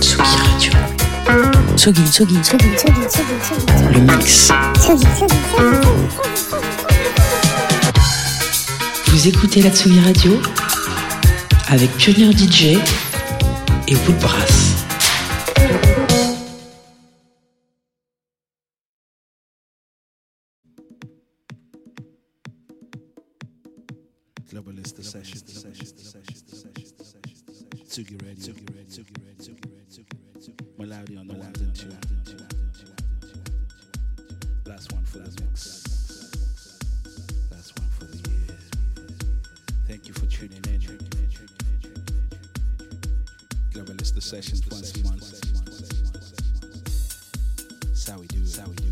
Tsugi Radio. Tsugi, Tsugi, Tsugi, Tsugi, Tsugi, Le mix. Vous écoutez la Tsugi Radio avec Pionnier DJ et Woodbrass. Global session. Tsugi Radio. Loudie on the ones and two. Last one for the mix. Last one for the year. Thank you for tuning in. Global list the sessions once a month. That's how we do it.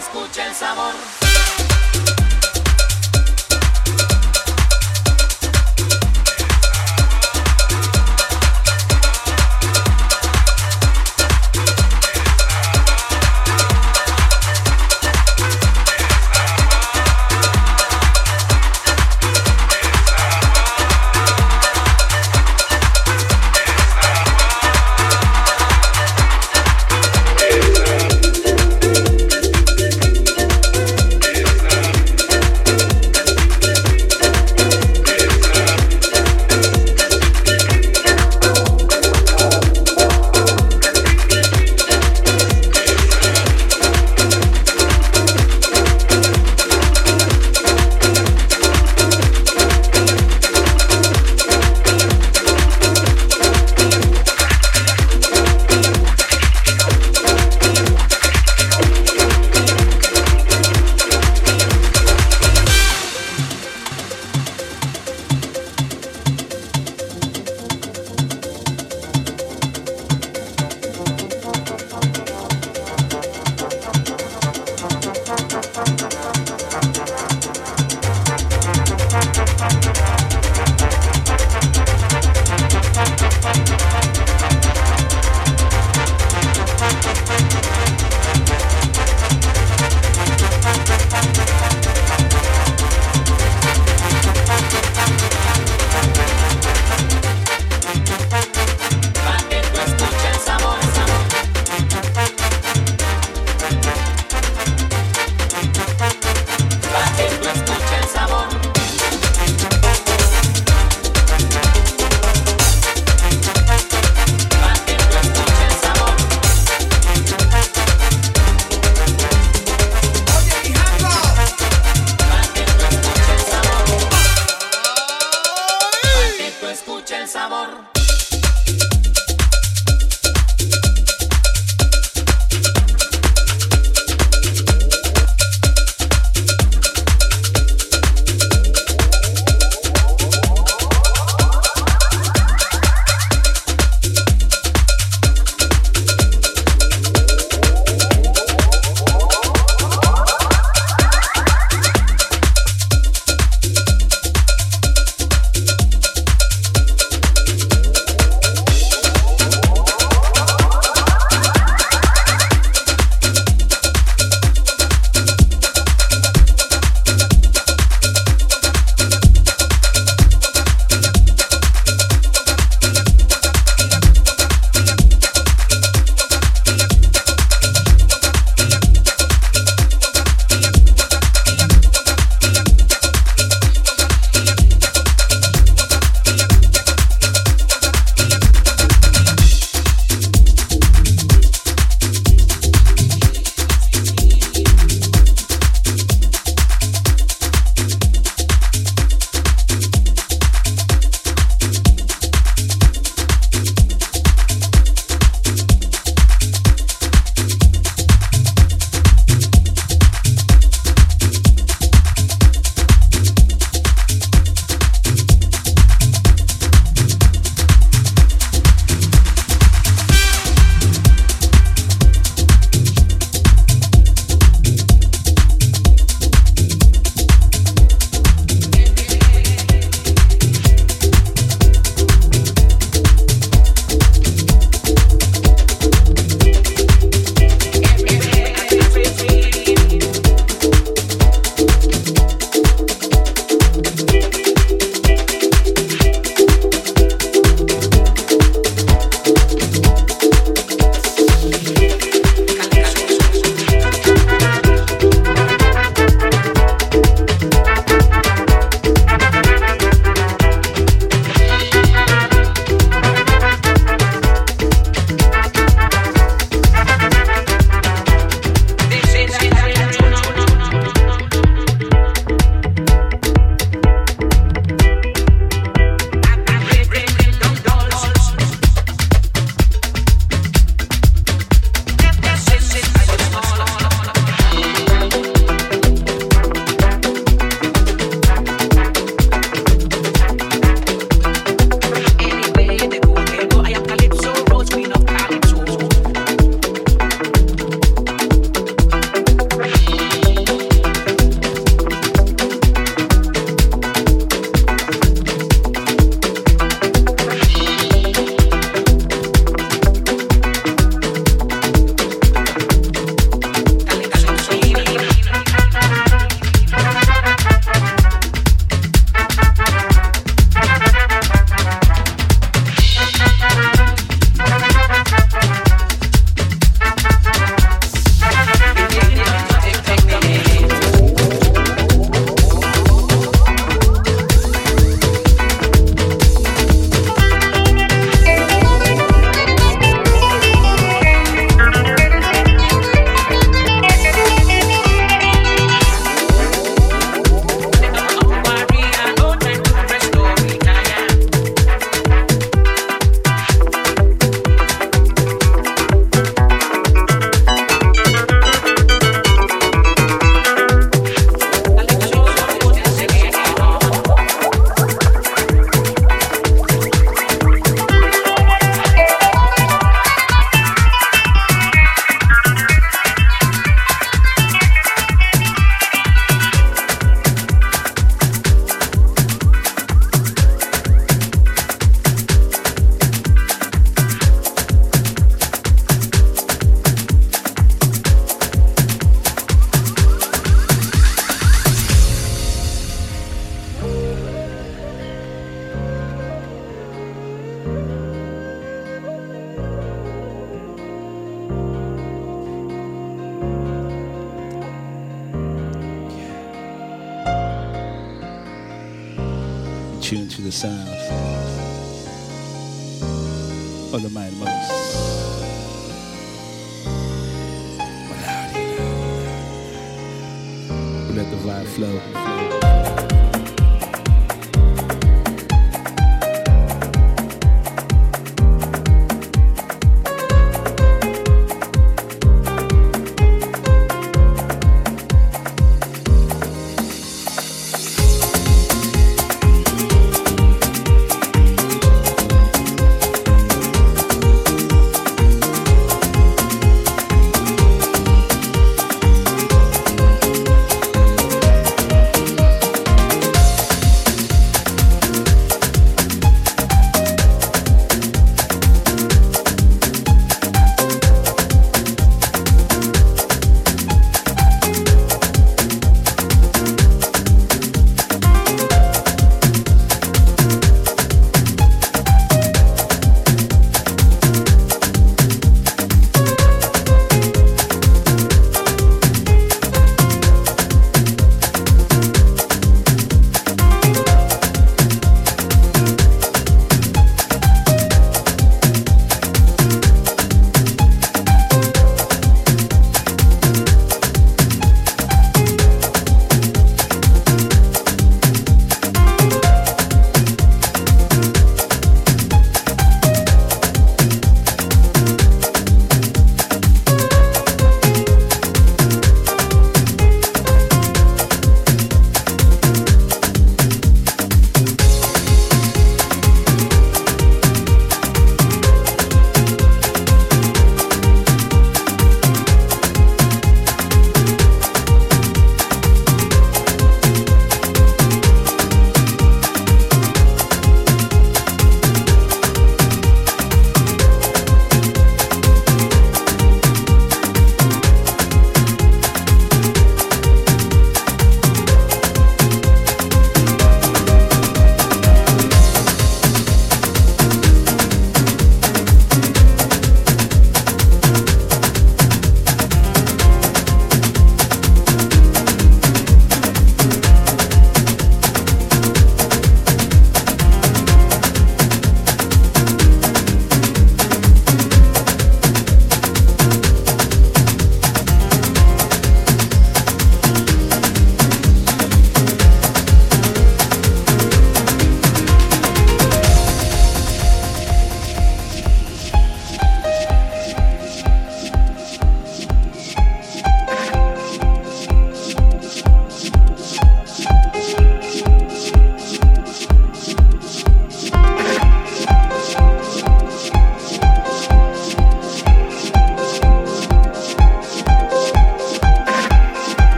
escucha el sabor. Tuned to the sound of the Mighty Moses. Let the vibe flow.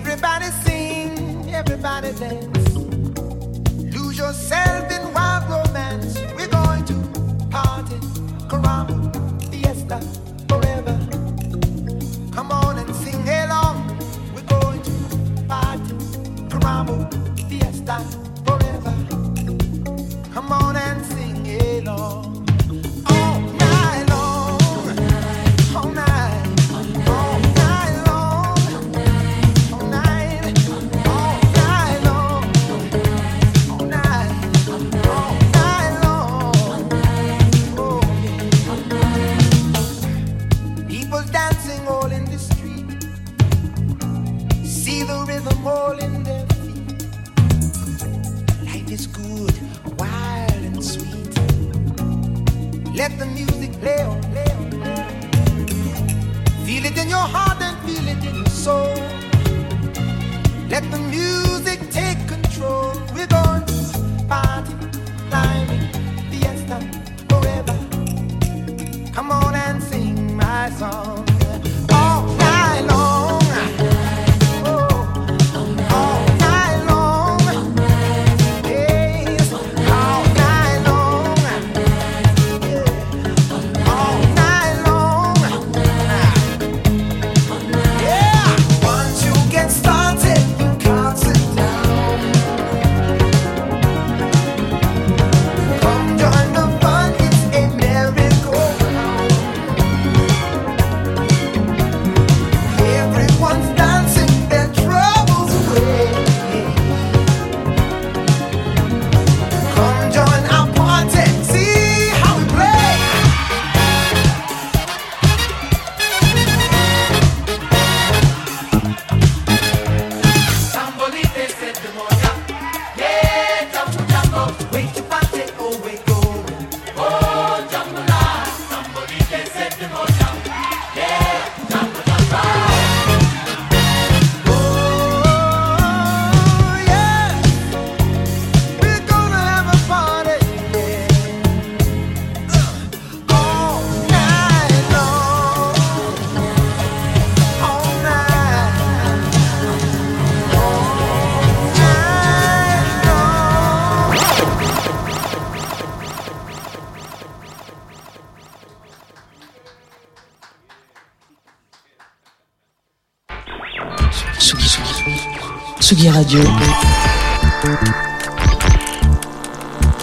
Everybody sing, everybody dance. Tsugi Radio,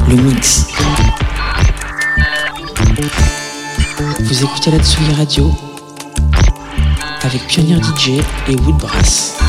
le mix. Vous écoutez la Tsugi Radio avec Pionnier DJ et Woodbrass.